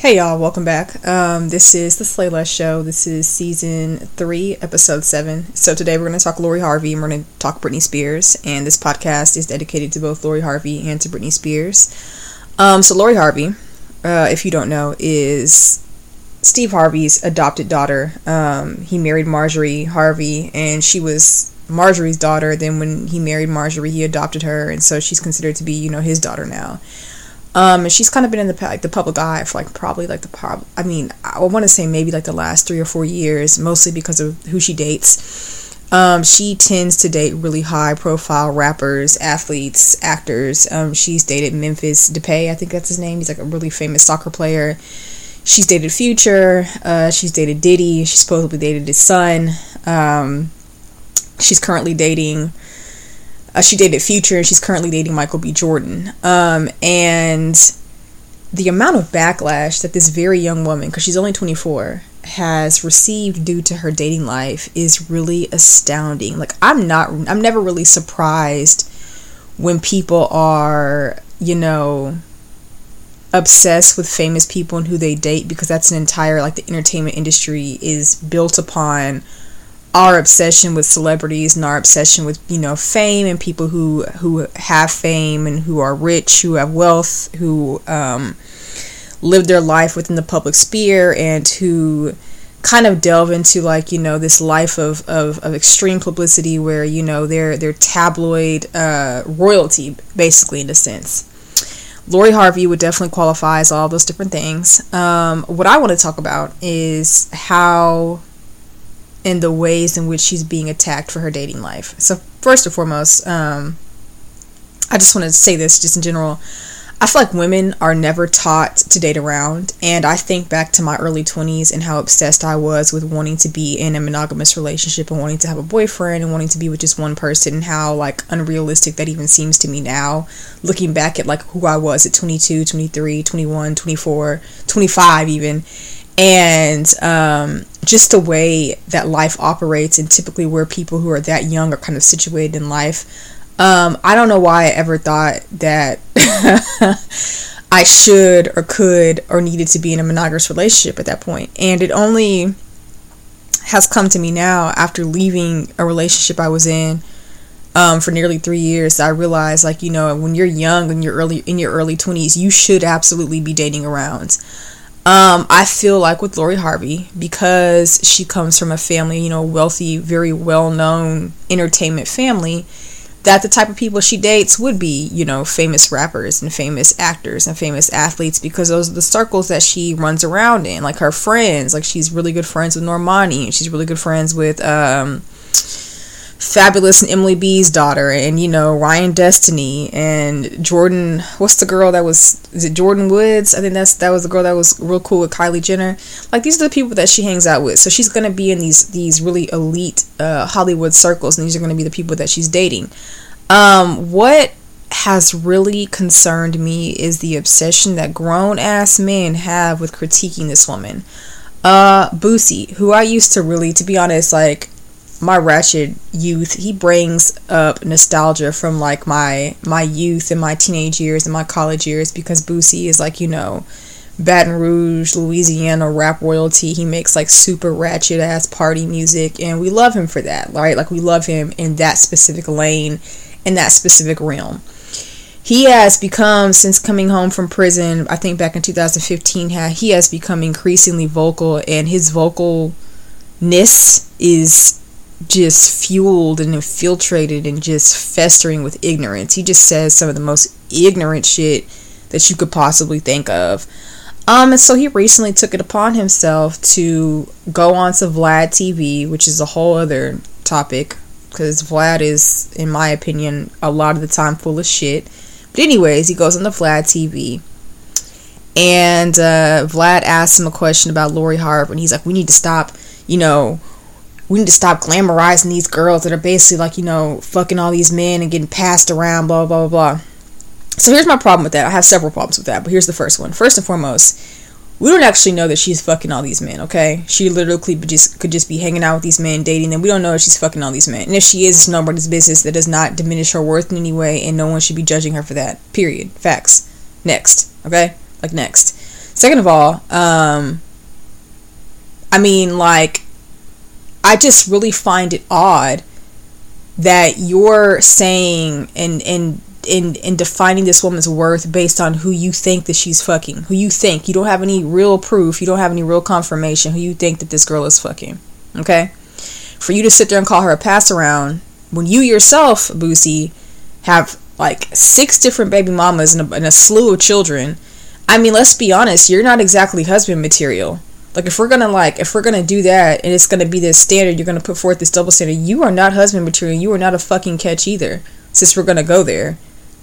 Hey y'all, welcome back. Um, this is the Slay Less Show. This is season three, episode seven. So today we're going to talk Lori Harvey and we're going to talk Britney Spears. And this podcast is dedicated to both Lori Harvey and to Britney Spears. Um, so Lori Harvey, uh, if you don't know, is Steve Harvey's adopted daughter. Um, he married Marjorie Harvey, and she was Marjorie's daughter. Then when he married Marjorie, he adopted her, and so she's considered to be, you know, his daughter now. Um, she's kind of been in the like the public eye for like probably like the prob. I mean, I want to say maybe like the last three or four years, mostly because of who she dates. Um, she tends to date really high profile rappers, athletes, actors. Um, she's dated Memphis Depay, I think that's his name. He's like a really famous soccer player. She's dated Future. Uh, she's dated Diddy. She supposedly dated his son. Um, she's currently dating uh, she dated Future, and she's currently dating Michael B. Jordan. Um, and the amount of backlash that this very young woman, because she's only 24, has received due to her dating life is really astounding. Like I'm not, I'm never really surprised when people are, you know, obsessed with famous people and who they date because that's an entire like the entertainment industry is built upon our obsession with celebrities and our obsession with you know fame and people who who have fame and who are rich who have wealth who um, live their life within the public sphere and who kind of delve into like you know this life of, of, of extreme publicity where you know they're they're tabloid uh, royalty basically in a sense Lori Harvey would definitely qualify as all those different things. Um, what I want to talk about is how and the ways in which she's being attacked for her dating life. So, first and foremost, um, I just want to say this just in general. I feel like women are never taught to date around, and I think back to my early 20s and how obsessed I was with wanting to be in a monogamous relationship and wanting to have a boyfriend and wanting to be with just one person, and how like unrealistic that even seems to me now, looking back at like who I was at 22, 23, 21, 24, 25 even and um, just the way that life operates and typically where people who are that young are kind of situated in life um, i don't know why i ever thought that i should or could or needed to be in a monogamous relationship at that point. And it only has come to me now after leaving a relationship i was in um, for nearly three years i realized like you know when you're young and you're early in your early 20s you should absolutely be dating around um, I feel like with Lori Harvey, because she comes from a family, you know, wealthy, very well known entertainment family, that the type of people she dates would be, you know, famous rappers and famous actors and famous athletes because those are the circles that she runs around in. Like her friends, like she's really good friends with Normani and she's really good friends with um Fabolous and Emily B's daughter, and you know Ryan Destiny and Jordan. What's the girl that was? Is it Jordyn Woods? I think that's that was the girl that was real cool with Kylie Jenner. Like these are the people that she hangs out with. So she's gonna be in these these really elite uh, Hollywood circles, and these are gonna be the people that she's dating. Um, what has really concerned me is the obsession that grown ass men have with critiquing this woman. Uh, Boosie, who I used to really, to be honest, like my ratchet youth he brings up nostalgia from like my my youth and my teenage years and my college years because Boosie is like you know Baton Rouge Louisiana rap royalty. He makes like super ratchet ass party music and we love him for that right? Like we love him in that specific lane in that specific realm. He has become since coming home from prison I think back in 2015 he has become increasingly vocal and his vocalness is just fueled and infiltrated and just festering with ignorance. He just says some of the most ignorant shit that you could possibly think of. Um, and so he recently took it upon himself to go on to Vlad TV, which is a whole other topic, because Vlad is, in my opinion, a lot of the time full of shit. But anyways, he goes on the Vlad TV, and uh, Vlad asks him a question about Lori Harvey, and he's like, "We need to stop, you know, we need to stop glamorizing these girls that are basically like, you know, fucking all these men and getting passed around, blah, blah, blah, blah. So here's my problem with that. I have several problems with that, but here's the first one. First and foremost, we don't actually know that she's fucking all these men, okay? She literally could just could just be hanging out with these men, dating them. We don't know if she's fucking all these men. And if she is, it's nobody's business. That does not diminish her worth in any way, and no one should be judging her for that. Period. Facts. Next. Okay? Like next. Second of all, um, I mean, like, I just really find it odd that you're saying and and in in defining this woman's worth based on who you think that she's fucking, who you think you don't have any real proof, you don't have any real confirmation, who you think that this girl is fucking. Okay, for you to sit there and call her a pass around when you yourself, Boosie, have like six different baby mamas and a, and a slew of children. I mean, let's be honest, you're not exactly husband material. Like if we're gonna like if we're gonna do that and it's gonna be this standard, you're gonna put forth this double standard. You are not husband material. You are not a fucking catch either. Since we're gonna go there,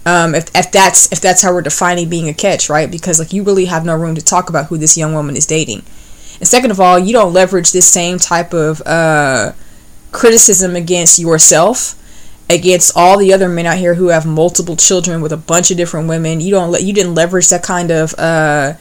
um, if if that's if that's how we're defining being a catch, right? Because like you really have no room to talk about who this young woman is dating. And second of all, you don't leverage this same type of uh, criticism against yourself against all the other men out here who have multiple children with a bunch of different women. You don't you didn't leverage that kind of uh,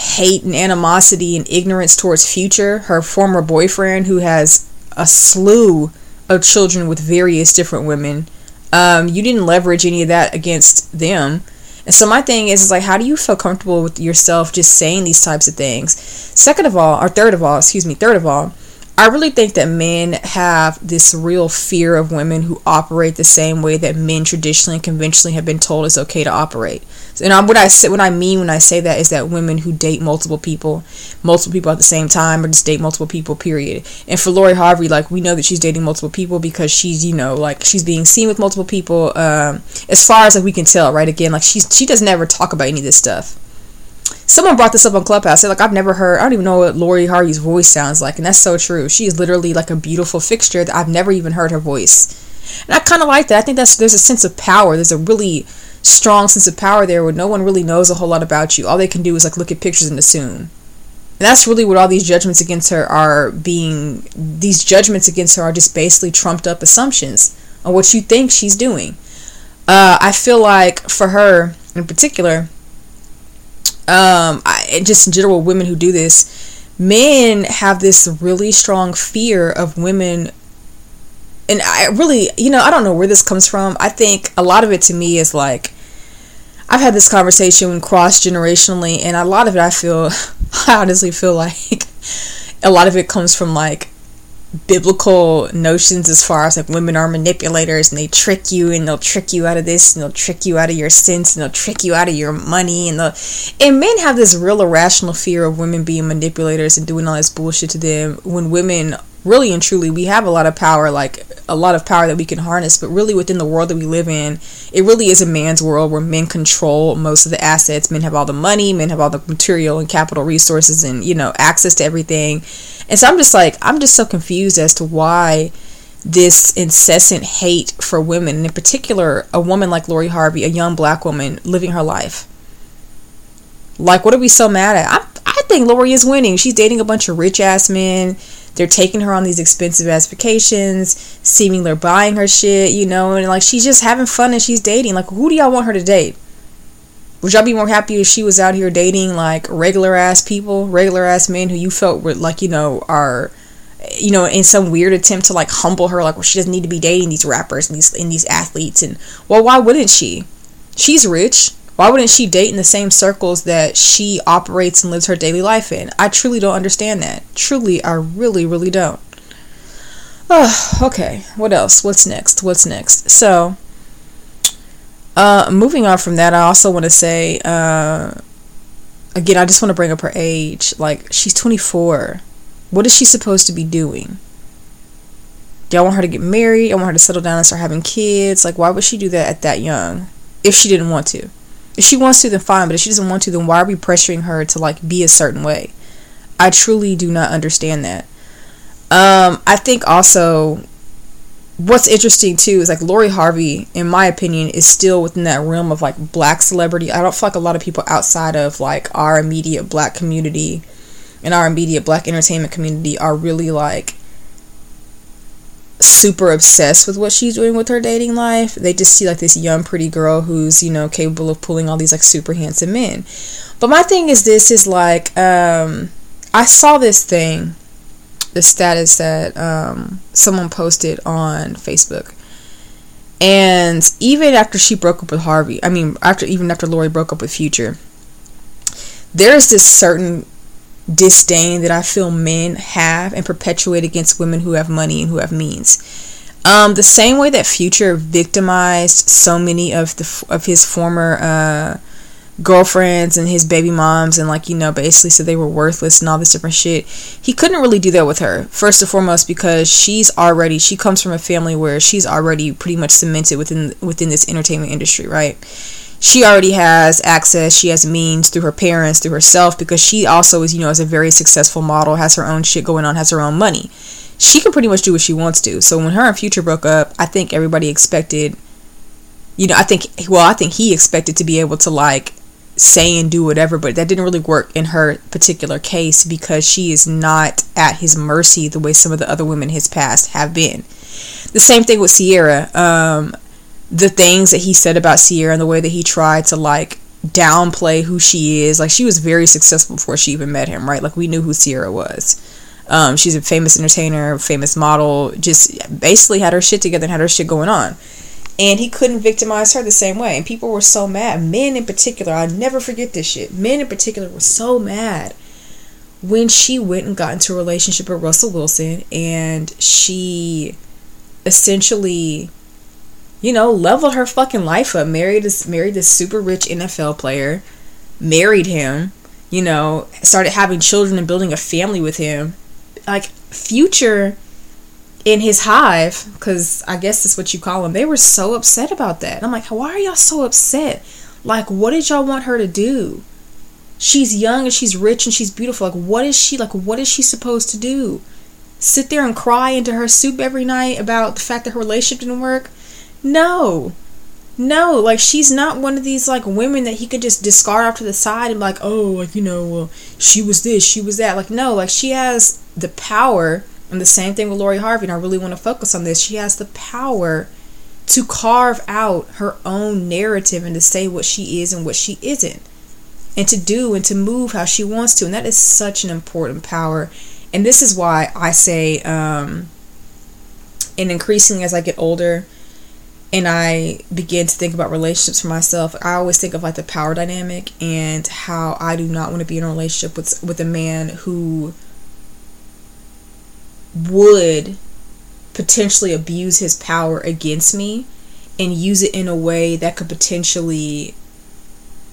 hate and animosity and ignorance towards Future, her former boyfriend, who has a slew of children with various different women. Um, you didn't leverage any of that against them. And so my thing is, is like, how do you feel comfortable with yourself just saying these types of things? Second of all, or third of all, excuse me, third of all, I really think that men have this real fear of women who operate the same way that men traditionally and conventionally have been told is okay to operate. And what I what I mean when I say that is that women who date multiple people, multiple people at the same time, or just date multiple people, period. And for Lori Harvey, like we know that she's dating multiple people because she's, you know, like she's being seen with multiple people. Um, as far as like we can tell, right? Again, like she's she doesn't ever talk about any of this stuff someone brought this up on Clubhouse. They're like, I've never heard, I don't even know what Lori Harvey's voice sounds like. And that's so true. She is literally like a beautiful fixture that I've never even heard her voice. And I kind of like that. I think that's, there's a sense of power. There's a really strong sense of power there where no one really knows a whole lot about you. All they can do is like look at pictures and assume. And that's really what all these judgments against her are being, these judgments against her are just basically trumped up assumptions on what you think she's doing. Uh, I feel like for her in particular, um, I, just in general, women who do this, men have this really strong fear of women. And I really, you know, I don't know where this comes from. I think a lot of it to me is like, I've had this conversation cross generationally, and a lot of it I feel, I honestly feel like a lot of it comes from like biblical notions as far as like women are manipulators and they trick you and they'll trick you out of this and they'll trick you out of your sins and they'll trick you out of your money and the and men have this real irrational fear of women being manipulators and doing all this bullshit to them when women really and truly we have a lot of power like a lot of power that we can harness but really within the world that we live in it really is a man's world where men control most of the assets. Men have all the money men have all the material and capital resources and you know access to everything. And so i'm just like i'm just so confused as to why this incessant hate for women and in particular a woman like lori harvey a young black woman living her life. Like what are we so mad at? I, I think lori is winning. She's dating a bunch of rich ass men they're taking her on these expensive ass vacations, seeming they're buying her shit, you know, and like she's just having fun and she's dating. Like, who do y'all want her to date? Would y'all be more happy if she was out here dating like regular ass people, regular ass men who you felt were like, you know, are you know, in some weird attempt to like humble her, like, well, she doesn't need to be dating these rappers and these and these athletes, and well, why wouldn't she? She's rich. Why wouldn't she date in the same circles that she operates and lives her daily life in? I truly don't understand that. Truly, I really, really don't. Oh, okay. What else? What's next? What's next? So, uh, moving on from that, I also want to say, uh, again, I just want to bring up her age. Like, she's 24. What is she supposed to be doing? Do y'all want her to get married? I want her to settle down and start having kids. Like, why would she do that at that young? If she didn't want to. If she wants to, then fine. But if she doesn't want to, then why are we pressuring her to like be a certain way? I truly do not understand that. Um, I think also what's interesting too is like Lori Harvey, in my opinion, is still within that realm of like black celebrity. I don't feel like a lot of people outside of like our immediate black community and our immediate black entertainment community are really like super obsessed with what she's doing with her dating life. They just see like this young pretty girl who's, you know, capable of pulling all these like super handsome men. But my thing is this is like um I saw this thing, the status that um someone posted on Facebook. And even after she broke up with Harvey, I mean after even after Lori broke up with Future, there's this certain disdain that I feel men have and perpetuate against women who have money and who have means. Um, the same way that Future victimized so many of the of his former uh, girlfriends and his baby moms and like you know basically said they were worthless and all this different shit he couldn't really do that with her first and foremost because she's already she comes from a family where she's already pretty much cemented within within this entertainment industry right she already has access she has means through her parents through herself because she also is you know is a very successful model has her own shit going on has her own money she can pretty much do what she wants to so when her and future broke up i think everybody expected you know i think well i think he expected to be able to like say and do whatever, but that didn't really work in her particular case because she is not at his mercy the way some of the other women in his past have been. The same thing with Ciara. Um, the things that he said about Ciara and the way that he tried to like downplay who she is. Like she was very successful before she even met him, right? Like we knew who Ciara was. Um, she's a famous entertainer, famous model, just basically had her shit together and had her shit going on and he couldn't victimize her the same way. And people were so mad. Men in particular, I'll never forget this shit. Men in particular were so mad when she went and got into a relationship with Russell Wilson and she essentially, you know, leveled her fucking life up. Married this married this super rich NFL player, married him, you know, started having children and building a family with him. Like future in his hive, because I guess that's what you call them, they were so upset about that. I'm like, why are y'all so upset? Like, what did y'all want her to do? She's young and she's rich and she's beautiful. Like, what is she like? What is she supposed to do? Sit there and cry into her soup every night about the fact that her relationship didn't work? No, no. Like, she's not one of these like women that he could just discard off to the side and like, oh, like you know, well, she was this, she was that. Like, no. Like, she has the power and the same thing with Lori Harvey, and I really want to focus on this. She has the power to carve out her own narrative and to say what she is and what she isn't, and to do and to move how she wants to. And that is such an important power. And this is why I say, um, and increasingly as I get older and I begin to think about relationships for myself, I always think of like the power dynamic and how I do not want to be in a relationship with with a man who would potentially abuse his power against me and use it in a way that could potentially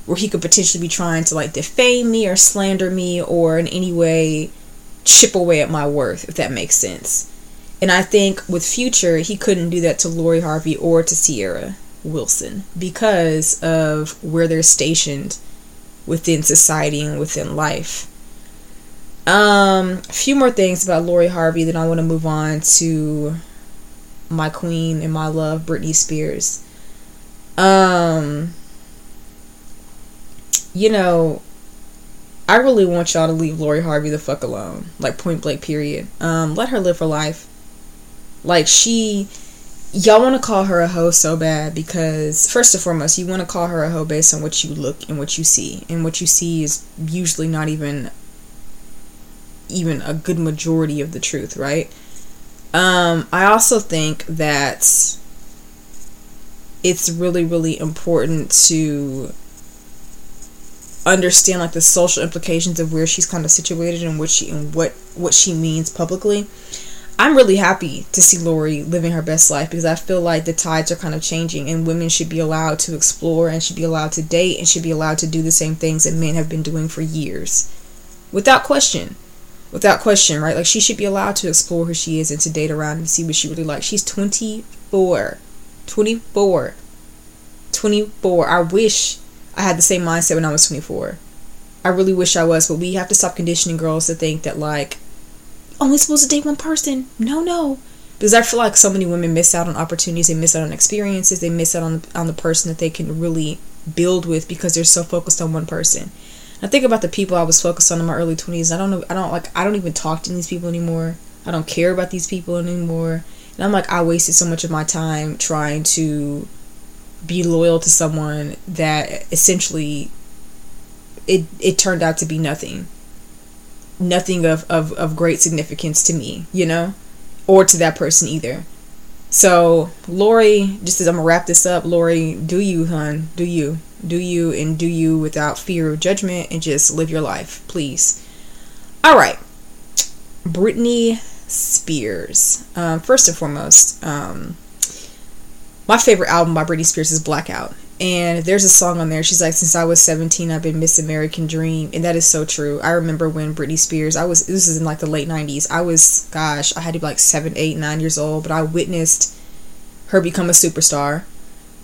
where he could potentially be trying to like defame me or slander me or in any way chip away at my worth if that makes sense and i think with future he couldn't do that to lori harvey or to Ciara wilson because of where they're stationed within society and within life um, a few more things about Lori Harvey, then I want to move on to my queen and my love, Britney Spears. Um, you know, I really want y'all to leave Lori Harvey the fuck alone. Like point blank period. Um, let her live her life. Like she y'all want to call her a hoe so bad because first and foremost, you want to call her a hoe based on what you look and what you see. And what you see is usually not even even a good majority of the truth, right? Um, I also think that it's really, really important to understand like the social implications of where she's kind of situated and what she and what what she means publicly. I'm really happy to see Lori living her best life because I feel like the tides are kind of changing and women should be allowed to explore and should be allowed to date and should be allowed to do the same things that men have been doing for years. Without question without question, right? Like she should be allowed to explore who she is and to date around and see what she really likes. She's 24. 24. 24. I wish I had the same mindset when I was 24. I really wish I was, but we have to stop conditioning girls to think that like only supposed to date one person. No, no. Because I feel like so many women miss out on opportunities, they miss out on experiences, they miss out on on the person that they can really build with because they're so focused on one person. I think about the people I was focused on in my early 20s. I don't know, I don't like, I don't even talk to these people anymore. I don't care about these people anymore. And I'm like, I wasted so much of my time trying to be loyal to someone that essentially it it turned out to be nothing. Nothing of, of, of great significance to me, you know? Or to that person either. So, Lori, just as I'm gonna wrap this up, Lori, do you, hun? Do you? Do you and do you without fear of judgment and just live your life, please. All right. Britney Spears. Um, first and foremost, um, my favorite album by Britney Spears is Blackout. And there's a song on there. She's like, since I was 17, I've been Miss American Dream. And that is so true. I remember when Britney Spears, I was, this is in like the late 90s. I was, gosh, I had to be like seven, eight, nine years old, but I witnessed her become a superstar.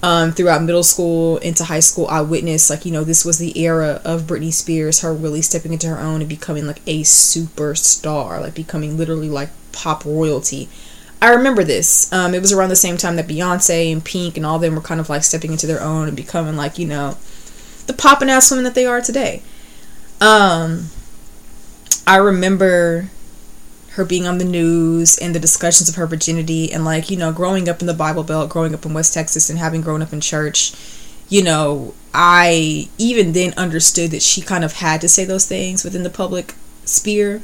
Um, throughout middle school into high school, I witnessed like you know this was the era of Britney Spears, her really stepping into her own and becoming like a superstar, like becoming literally like pop royalty. I remember this. Um, it was around the same time that Beyonce and Pink and all them were kind of like stepping into their own and becoming like you know the popping ass women that they are today. Um, I remember her being on the news and the discussions of her virginity and like you know growing up in the bible belt growing up in west texas and having grown up in church you know i even then understood that she kind of had to say those things within the public sphere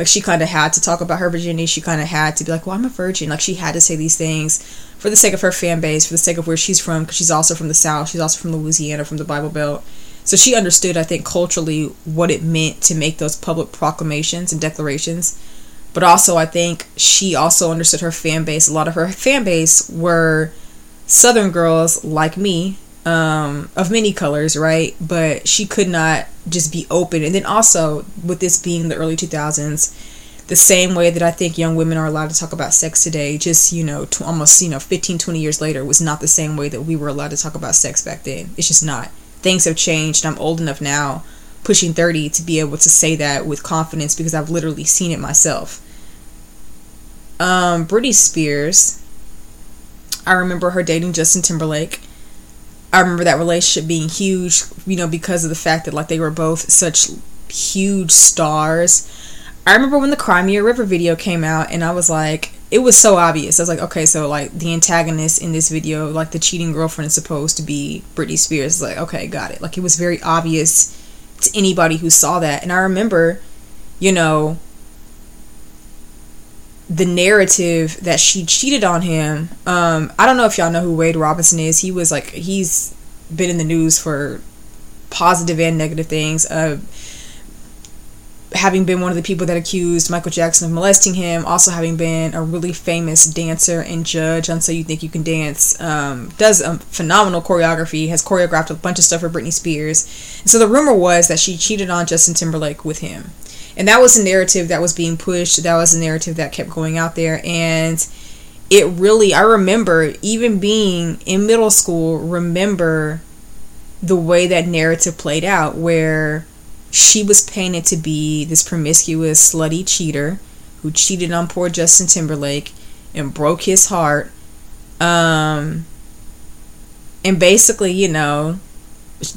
like she kind of had to talk about her virginity. She kind of had to be like well i'm a virgin. Like she had to say these things for the sake of her fan base for the sake of where she's from because she's also from the south. She's also from louisiana from the bible belt. So she understood i think culturally what it meant to make those public proclamations and declarations. But also I think she also understood her fan base. A lot of her fan base were Southern girls like me, um, of many colors, right? But she could not just be open. And then also with this being the early 2000s, the same way that I think young women are allowed to talk about sex today, just, you know, almost, you know, 15, 20 years later, was not the same way that we were allowed to talk about sex back then. It's just not. Things have changed. I'm old enough now pushing 30 to be able to say that with confidence because I've literally seen it myself. Um, Britney Spears, I remember her dating Justin Timberlake. I remember that relationship being huge, you know, because of the fact that like they were both such huge stars. I remember when the Cry Me a River video came out and I was like, it was so obvious. I was like, okay, so like the antagonist in this video, like the cheating girlfriend is supposed to be Britney Spears. Like, okay, got it. Like it was very obvious to anybody who saw that. And I remember, you know, the narrative that she cheated on him. Um, I don't know if y'all know who Wade Robinson is. He was like he's been in the news for positive and negative things. Uh, having been one of the people that accused Michael Jackson of molesting him, also having been a really famous dancer and judge on So You Think You Can Dance, um, does a phenomenal choreography, has choreographed a bunch of stuff for Britney Spears. And so the rumor was that she cheated on Justin Timberlake with him and that was a narrative that was being pushed. That was a narrative that kept going out there. And it really i remember even being in middle school remember the way that narrative played out where she was painted to be this promiscuous slutty cheater who cheated on poor justin timberlake and broke his heart. Um and basically you know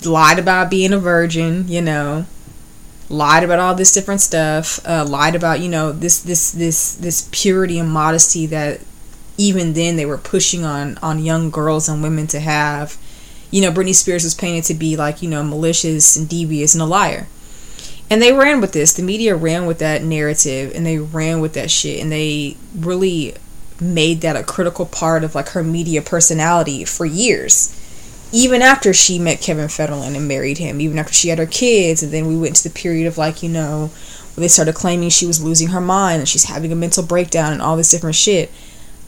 lied about being a virgin you know lied about all this different stuff uh, lied about you know this this this this purity and modesty that even then they were pushing on on young girls and women to have. You know britney spears was painted to be like you know malicious and devious and a liar. And they ran with this. The media ran with that narrative and they ran with that shit and they really made that a critical part of like her media personality for years even after she met Kevin Federline and married him, even after she had her kids, and then we went to the period of like, you know, they started claiming she was losing her mind and she's having a mental breakdown and all this different shit.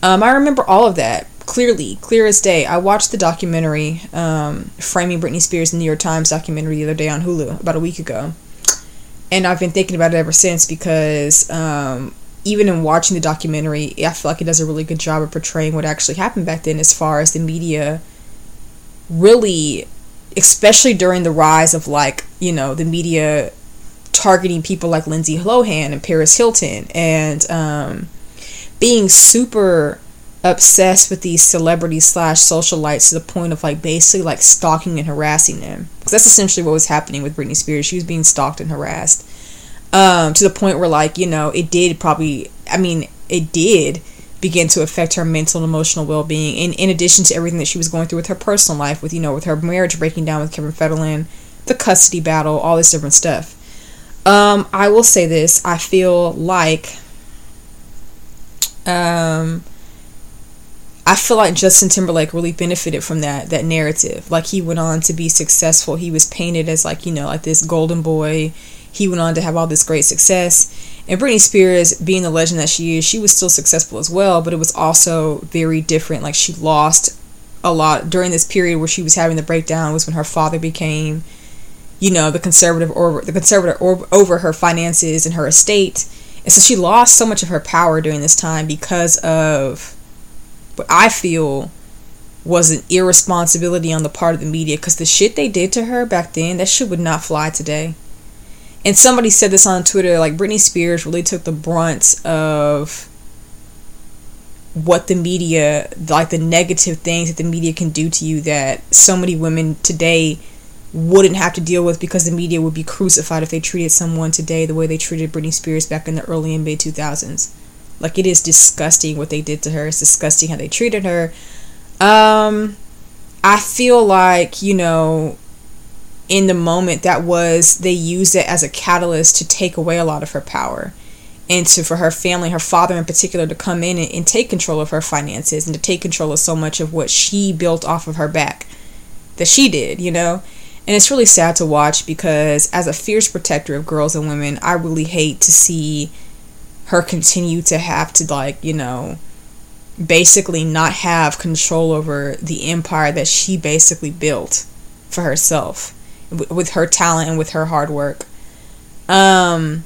Um, I remember all of that clearly, clear as day. I watched the documentary, um, Framing Britney Spears, the New York Times documentary the other day on Hulu, about a week ago. And I've been thinking about it ever since because um, even in watching the documentary, I feel like it does a really good job of portraying what actually happened back then as far as the media really especially during the rise of like you know the media targeting people like Lindsay Lohan and Paris Hilton and um, being super obsessed with these celebrities slash socialites to the point of like basically like stalking and harassing them. Because that's essentially what was happening with Britney Spears. She was being stalked and harassed. Um, to the point where like you know it did probably I mean it did begin to affect her mental and emotional well-being And in addition to everything that she was going through with her personal life with you know with her marriage breaking down with kevin federline the custody battle all this different stuff um, i will say this i feel like um, I feel like Justin Timberlake really benefited from that that narrative. Like he went on to be successful. He was painted as like, you know, like this golden boy. He went on to have all this great success. And Britney Spears, being the legend that she is, she was still successful as well, but it was also very different. Like she lost a lot during this period where she was having the breakdown was when her father became, you know, the conservative or the conservator or, over her finances and her estate. And so she lost so much of her power during this time because of what I feel was an irresponsibility on the part of the media because the shit they did to her back then, that shit would not fly today. And somebody said this on Twitter like Britney Spears really took the brunt of what the media, like the negative things that the media can do to you that so many women today wouldn't have to deal with because the media would be crucified if they treated someone today the way they treated Britney Spears back in the early and mid 2000s. Like it is disgusting what they did to her. It's disgusting how they treated her. Um I feel like, you know, in the moment that was they used it as a catalyst to take away a lot of her power and to for her family, her father in particular, to come in and, and take control of her finances and to take control of so much of what she built off of her back that she did, you know? And it's really sad to watch because as a fierce protector of girls and women, I really hate to see her continue to have to like you know basically not have control over the empire that she basically built for herself with her talent and with her hard work. Um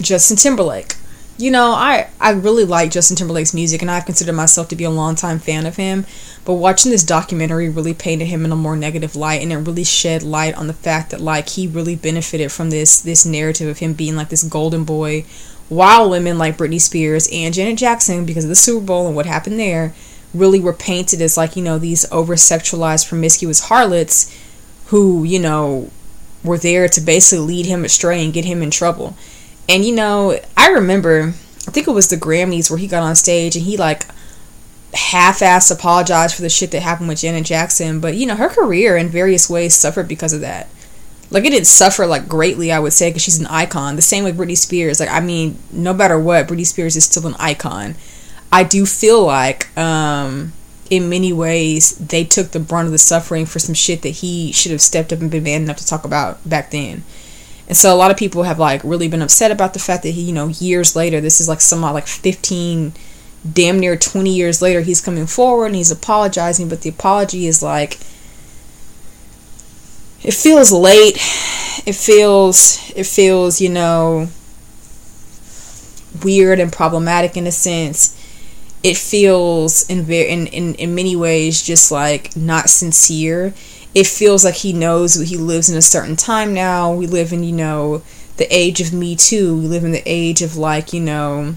justin timberlake. You know i i really like justin timberlake's music and i've considered myself to be a longtime fan of him but watching this documentary really painted him in a more negative light and it really shed light on the fact that like he really benefited from this this narrative of him being like this golden boy while women like Britney Spears and Janet Jackson, because of the Super Bowl and what happened there, really were painted as like, you know, these over sexualized, promiscuous harlots who, you know, were there to basically lead him astray and get him in trouble. And, you know, I remember, I think it was the Grammys where he got on stage and he, like, half assed apologized for the shit that happened with Janet Jackson. But, you know, her career in various ways suffered because of that like it didn't suffer like greatly i would say because she's an icon the same with britney spears like i mean no matter what britney spears is still an icon i do feel like um in many ways they took the brunt of the suffering for some shit that he should have stepped up and been man enough to talk about back then and so a lot of people have like really been upset about the fact that he you know years later this is like some uh, like 15 damn near 20 years later he's coming forward and he's apologizing but the apology is like it feels late. It feels it feels, you know, weird and problematic in a sense. It feels in very in, in, in many ways just like not sincere. It feels like he knows he lives in a certain time now. We live in, you know, the age of Me Too. We live in the age of like, you know,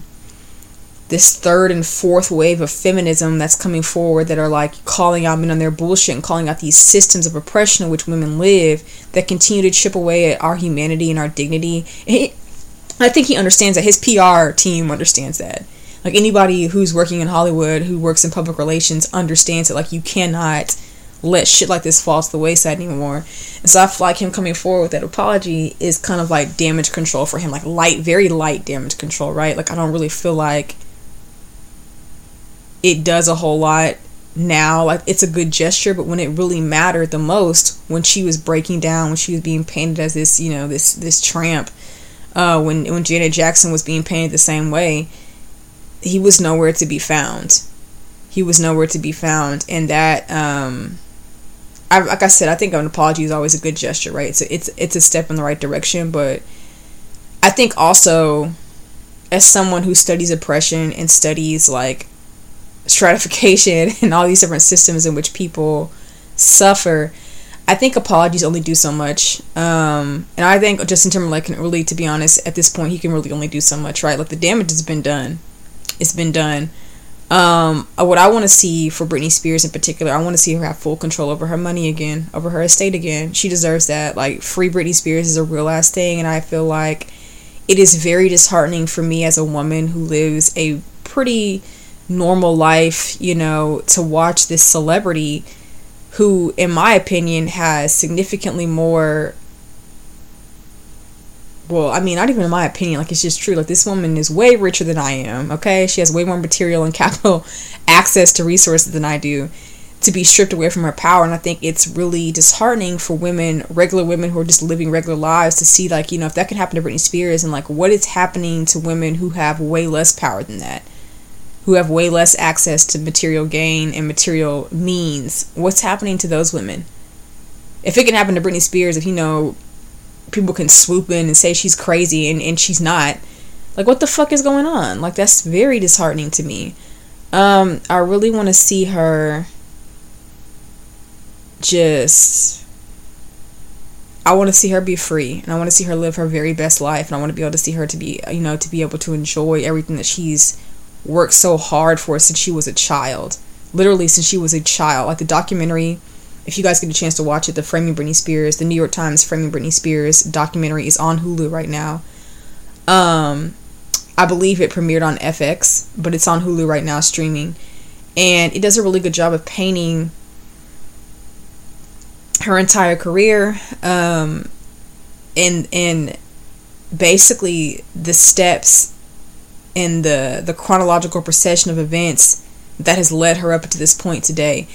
this third and fourth wave of feminism that's coming forward that are like calling out men on their bullshit and calling out these systems of oppression in which women live that continue to chip away at our humanity and our dignity. I think he understands that. His PR team understands that. Like anybody who's working in Hollywood, who works in public relations, understands that like you cannot let shit like this fall to the wayside anymore. And so I feel like him coming forward with that apology is kind of like damage control for him, like light, very light damage control, right? Like I don't really feel like it does a whole lot now like it's a good gesture but when it really mattered the most when she was breaking down when she was being painted as this you know this this tramp uh when when Janet Jackson was being painted the same way he was nowhere to be found he was nowhere to be found and that um I, like I said I think an apology is always a good gesture right so it's it's a step in the right direction but I think also as someone who studies oppression and studies like stratification and all these different systems in which people suffer, I think apologies only do so much. Um, and I think Justin Timberlake can really, to be honest, at this point, he can really only do so much, right? Like the damage has been done. It's been done. Um, uh, what I want to see for Britney Spears in particular, I want to see her have full control over her money again, over her estate again. She deserves that. Like, free Britney Spears is a real ass thing, and I feel like it is very disheartening for me as a woman who lives a pretty normal life, you know, to watch this celebrity who, in my opinion, has significantly more well, I mean, not even in my opinion, like it's just true. Like this woman is way richer than I am. Okay, she has way more material and capital access to resources than I do. To be stripped away from her power, and I think it's really disheartening for women, regular women who are just living regular lives, to see like you know if that can happen to Britney Spears, and like what is happening to women who have way less power than that, who have way less access to material gain and material means. What's happening to those women? If it can happen to Britney Spears, if you know people can swoop in and say she's crazy and, and she's not. Like, what the fuck is going on? Like, that's very disheartening to me. Um, I really want to see her just. I want to see her be free and I want to see her live her very best life and I want to be able to see her to be, you know, to be able to enjoy everything that she's worked so hard for since she was a child. Literally, since she was a child. Like, the documentary if you guys get a chance to watch it, the Framing Britney Spears, the New York Times Framing Britney Spears documentary is on Hulu right now. Um, I believe it premiered on FX, but it's on Hulu right now streaming, and it does a really good job of painting her entire career, um, and and basically the steps in the the chronological procession of events that has led her up to this point today.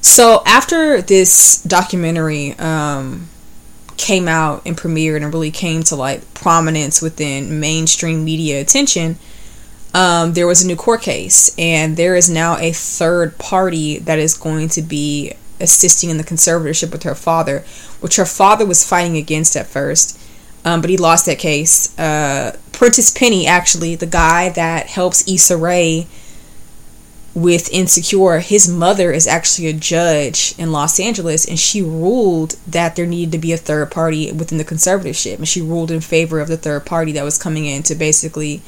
So after this documentary um, came out and premiered and really came to like prominence within mainstream media attention, um, there was a new court case, and there is now a third party that is going to be assisting in the conservatorship with her father, which her father was fighting against at first. Um, but he lost that case. Uh, Prentice Penny, actually, the guy that helps Issa Rae with Insecure, his mother is actually a judge in Los Angeles, and she ruled that there needed to be a third party within the conservatorship, and she ruled in favor of the third party that was coming in to basically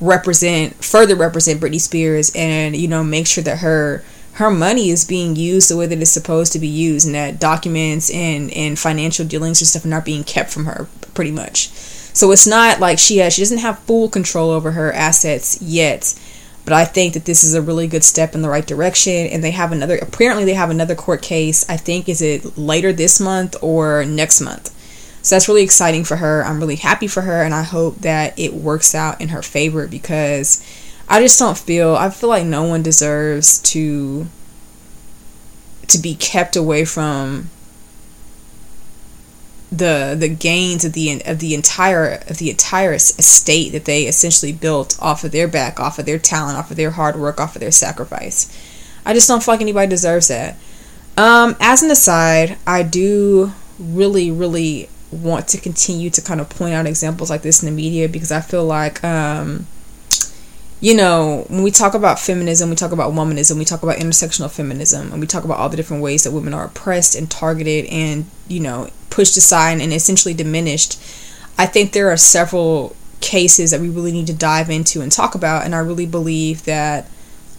represent, further represent Britney Spears, and you know make sure that her her money is being used the way that it's supposed to be used, and that documents and and financial dealings and stuff are not being kept from her, pretty much. So it's not like she has she doesn't have full control over her assets yet but I think that this is a really good step in the right direction. And they have another, apparently, they have another court case. I think, is it later this month or next month? So that's really exciting for her. I'm really happy for her. And I hope that it works out in her favor because I just don't feel, I feel like no one deserves to to be kept away from the the gains of the of the entire of the entire estate that they essentially built off of their back, off of their talent, off of their hard work, off of their sacrifice. I just don't feel like anybody deserves that. Um, as an aside, I do really, really want to continue to kind of point out examples like this in the media because I feel like um, you know, when we talk about feminism, we talk about womanism, we talk about intersectional feminism, and we talk about all the different ways that women are oppressed and targeted and, you know, pushed aside and essentially diminished. I think there are several cases that we really need to dive into and talk about, and I really believe that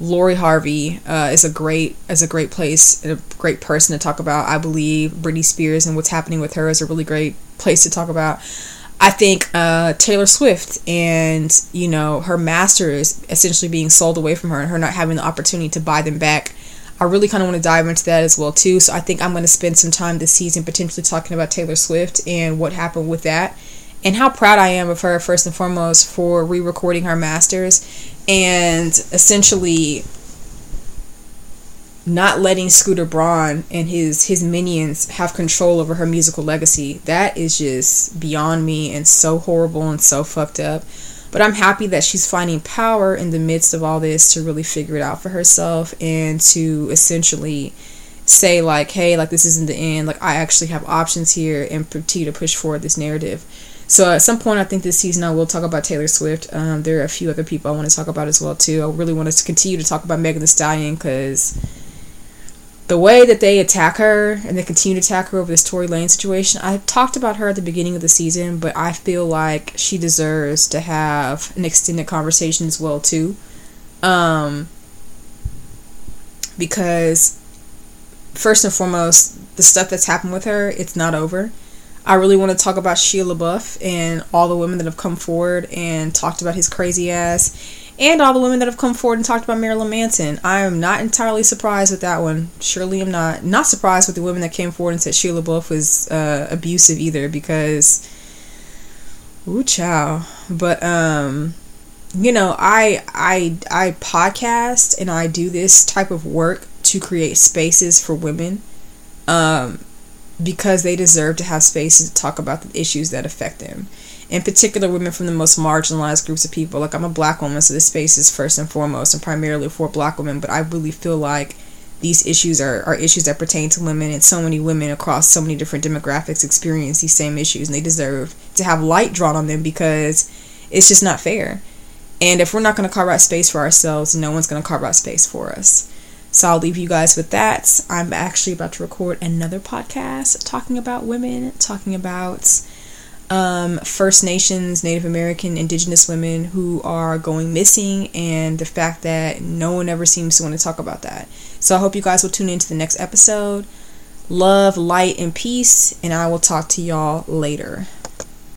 Lori Harvey uh, is a great is a great place and a great person to talk about. I believe Britney Spears and what's happening with her is a really great place to talk about. I think uh, Taylor Swift and you know her masters essentially being sold away from her and her not having the opportunity to buy them back. I really kind of want to dive into that as well too. So I think I'm going to spend some time this season potentially talking about Taylor Swift and what happened with that, and how proud I am of her first and foremost for re-recording her masters and essentially not letting Scooter Braun and his his minions have control over her musical legacy. That is just beyond me and so horrible and so fucked up. But I'm happy that she's finding power in the midst of all this to really figure it out for herself and to essentially say like, hey, like this isn't the end. Like I actually have options here and continue to push forward this narrative. So at some point, I think this season I will talk about Taylor Swift. Um, there are a few other people I want to talk about as well too. I really want to continue to talk about Megan Thee Stallion because the way that they attack her and they continue to attack her over this Tory Lanez situation, I talked about her at the beginning of the season, but I feel like she deserves to have an extended conversation as well too. Um, because first and foremost, the stuff that's happened with her, it's not over. I really want to talk about Shia LaBeouf and all the women that have come forward and talked about his crazy ass and all the women that have come forward and talked about Marilyn Manson. I am not entirely surprised with that one. Surely I'm not. Not surprised with the women that came forward and said Shia LaBeouf was uh, abusive either because Ooh, chow. But um, you know, I I I podcast and I do this type of work to create spaces for women, um, because they deserve to have spaces to talk about the issues that affect them. In particular, women from the most marginalized groups of people. Like I'm a black woman, so this space is first and foremost and primarily for black women. But I really feel like these issues are, are issues that pertain to women and so many women across so many different demographics experience these same issues and they deserve to have light drawn on them because it's just not fair and if we're not going to carve out space for ourselves no one's going to carve out space for us so i'll leave you guys with that i'm actually about to record another podcast talking about women talking about um, First Nations, Native American, Indigenous women who are going missing, and the fact that no one ever seems to want to talk about that. So I hope you guys will tune into the next episode. Love, light, and peace, and I will talk to y'all later.